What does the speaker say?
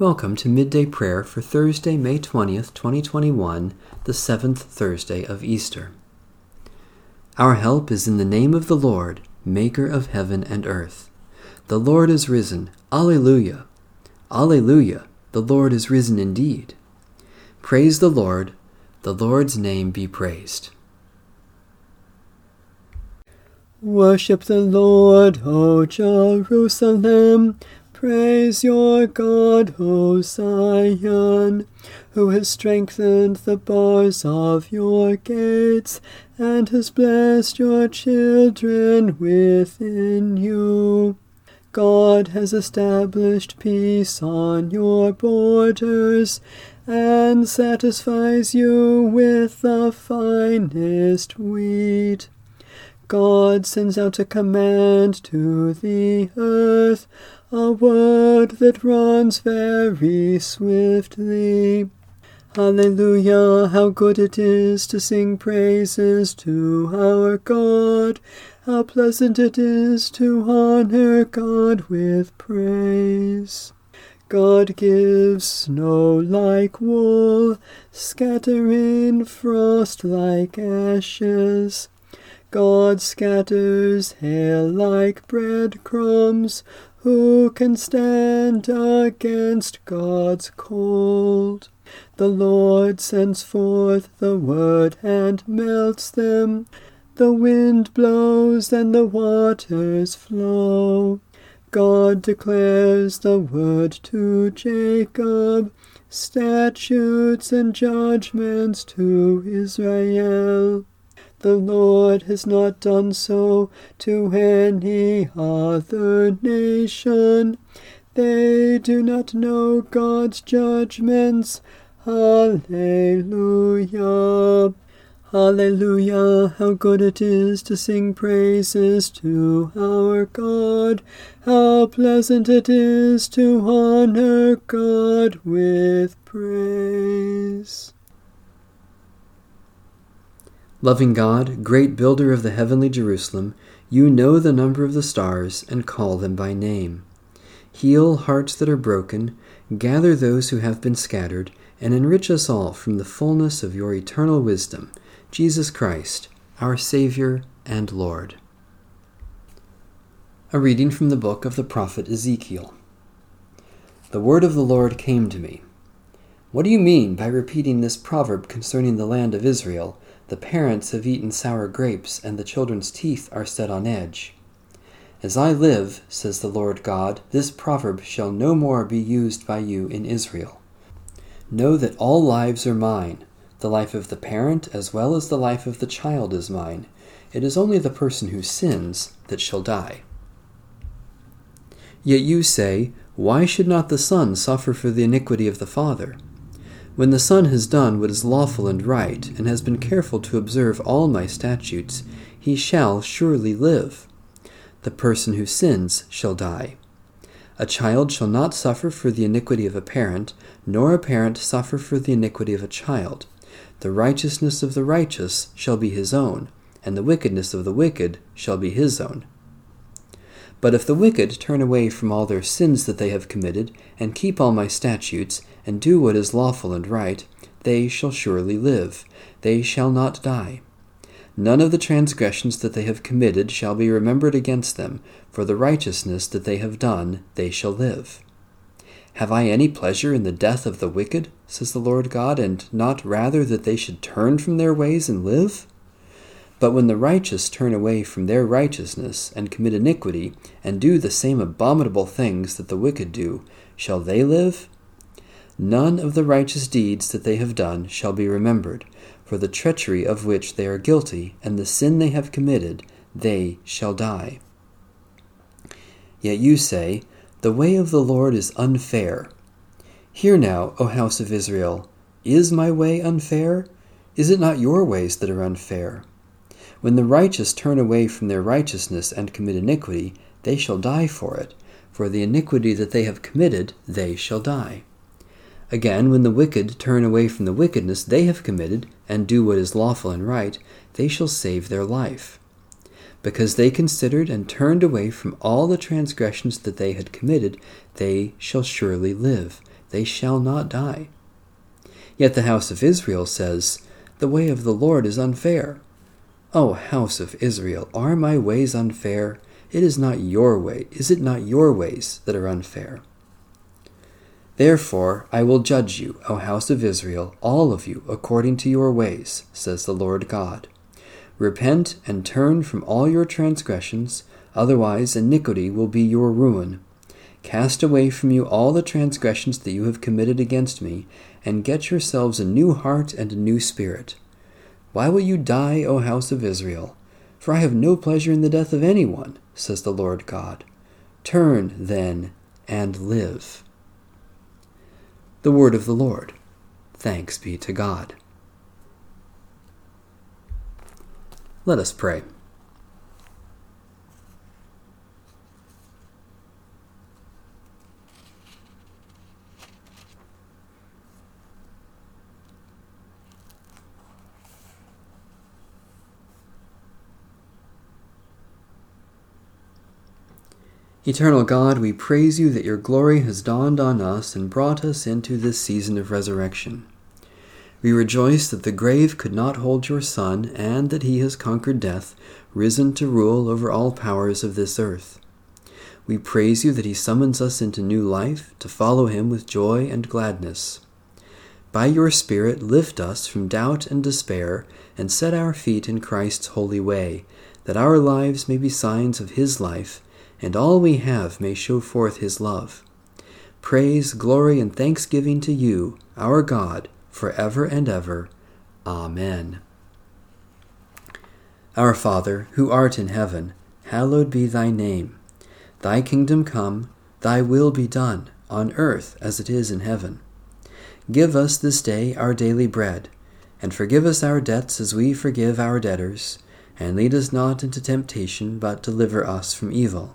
Welcome to Midday Prayer for Thursday, May 20th, 2021, the seventh Thursday of Easter. Our help is in the name of the Lord, Maker of heaven and earth. The Lord is risen. Alleluia! Alleluia! The Lord is risen indeed. Praise the Lord. The Lord's name be praised. Worship the Lord, O Jerusalem. Praise your God, O Zion, who has strengthened the bars of your gates, and has blessed your children within you. God has established peace on your borders, and satisfies you with the finest wheat. God sends out a command to the earth a word that runs very swiftly. Hallelujah, how good it is to sing praises to our God. How pleasant it is to honor God with praise. God gives snow like wool, scattering frost like ashes. God scatters hail like breadcrumbs. Who can stand against God's cold? The Lord sends forth the word and melts them. The wind blows and the waters flow. God declares the word to Jacob, statutes and judgments to Israel. The Lord has not done so to any other nation. They do not know God's judgments. Hallelujah. Hallelujah, how good it is to sing praises to our God. How pleasant it is to honor God with praise. Loving God, great builder of the heavenly Jerusalem, you know the number of the stars and call them by name. Heal hearts that are broken, gather those who have been scattered, and enrich us all from the fullness of your eternal wisdom, Jesus Christ, our Saviour and Lord. A reading from the book of the prophet Ezekiel. The word of the Lord came to me. What do you mean by repeating this proverb concerning the land of Israel? The parents have eaten sour grapes, and the children's teeth are set on edge. As I live, says the Lord God, this proverb shall no more be used by you in Israel. Know that all lives are mine. The life of the parent as well as the life of the child is mine. It is only the person who sins that shall die. Yet you say, Why should not the son suffer for the iniquity of the father? When the Son has done what is lawful and right, and has been careful to observe all my statutes, he shall surely live. The person who sins shall die. A child shall not suffer for the iniquity of a parent, nor a parent suffer for the iniquity of a child. The righteousness of the righteous shall be his own, and the wickedness of the wicked shall be his own. But if the wicked turn away from all their sins that they have committed, and keep all my statutes, and do what is lawful and right, they shall surely live, they shall not die. None of the transgressions that they have committed shall be remembered against them, for the righteousness that they have done they shall live. Have I any pleasure in the death of the wicked, says the Lord God, and not rather that they should turn from their ways and live? But when the righteous turn away from their righteousness and commit iniquity, and do the same abominable things that the wicked do, shall they live? None of the righteous deeds that they have done shall be remembered, for the treachery of which they are guilty, and the sin they have committed, they shall die. Yet you say, The way of the Lord is unfair. Hear now, O house of Israel, is my way unfair? Is it not your ways that are unfair? When the righteous turn away from their righteousness and commit iniquity, they shall die for it. For the iniquity that they have committed, they shall die. Again, when the wicked turn away from the wickedness they have committed, and do what is lawful and right, they shall save their life. Because they considered and turned away from all the transgressions that they had committed, they shall surely live, they shall not die. Yet the house of Israel says, The way of the Lord is unfair. O house of Israel, are my ways unfair? It is not your way, is it not your ways that are unfair? Therefore I will judge you, O house of Israel, all of you, according to your ways, says the Lord God. Repent and turn from all your transgressions, otherwise iniquity will be your ruin. Cast away from you all the transgressions that you have committed against me, and get yourselves a new heart and a new spirit. Why will you die, O house of Israel? For I have no pleasure in the death of anyone, says the Lord God. Turn, then, and live. The word of the Lord. Thanks be to God. Let us pray. Eternal God, we praise you that your glory has dawned on us and brought us into this season of resurrection. We rejoice that the grave could not hold your Son, and that he has conquered death, risen to rule over all powers of this earth. We praise you that he summons us into new life, to follow him with joy and gladness. By your Spirit, lift us from doubt and despair, and set our feet in Christ's holy way, that our lives may be signs of his life and all we have may show forth his love. Praise, glory, and thanksgiving to you, our God, for ever and ever. Amen. Our Father, who art in heaven, hallowed be thy name. Thy kingdom come, thy will be done, on earth as it is in heaven. Give us this day our daily bread, and forgive us our debts as we forgive our debtors, and lead us not into temptation, but deliver us from evil.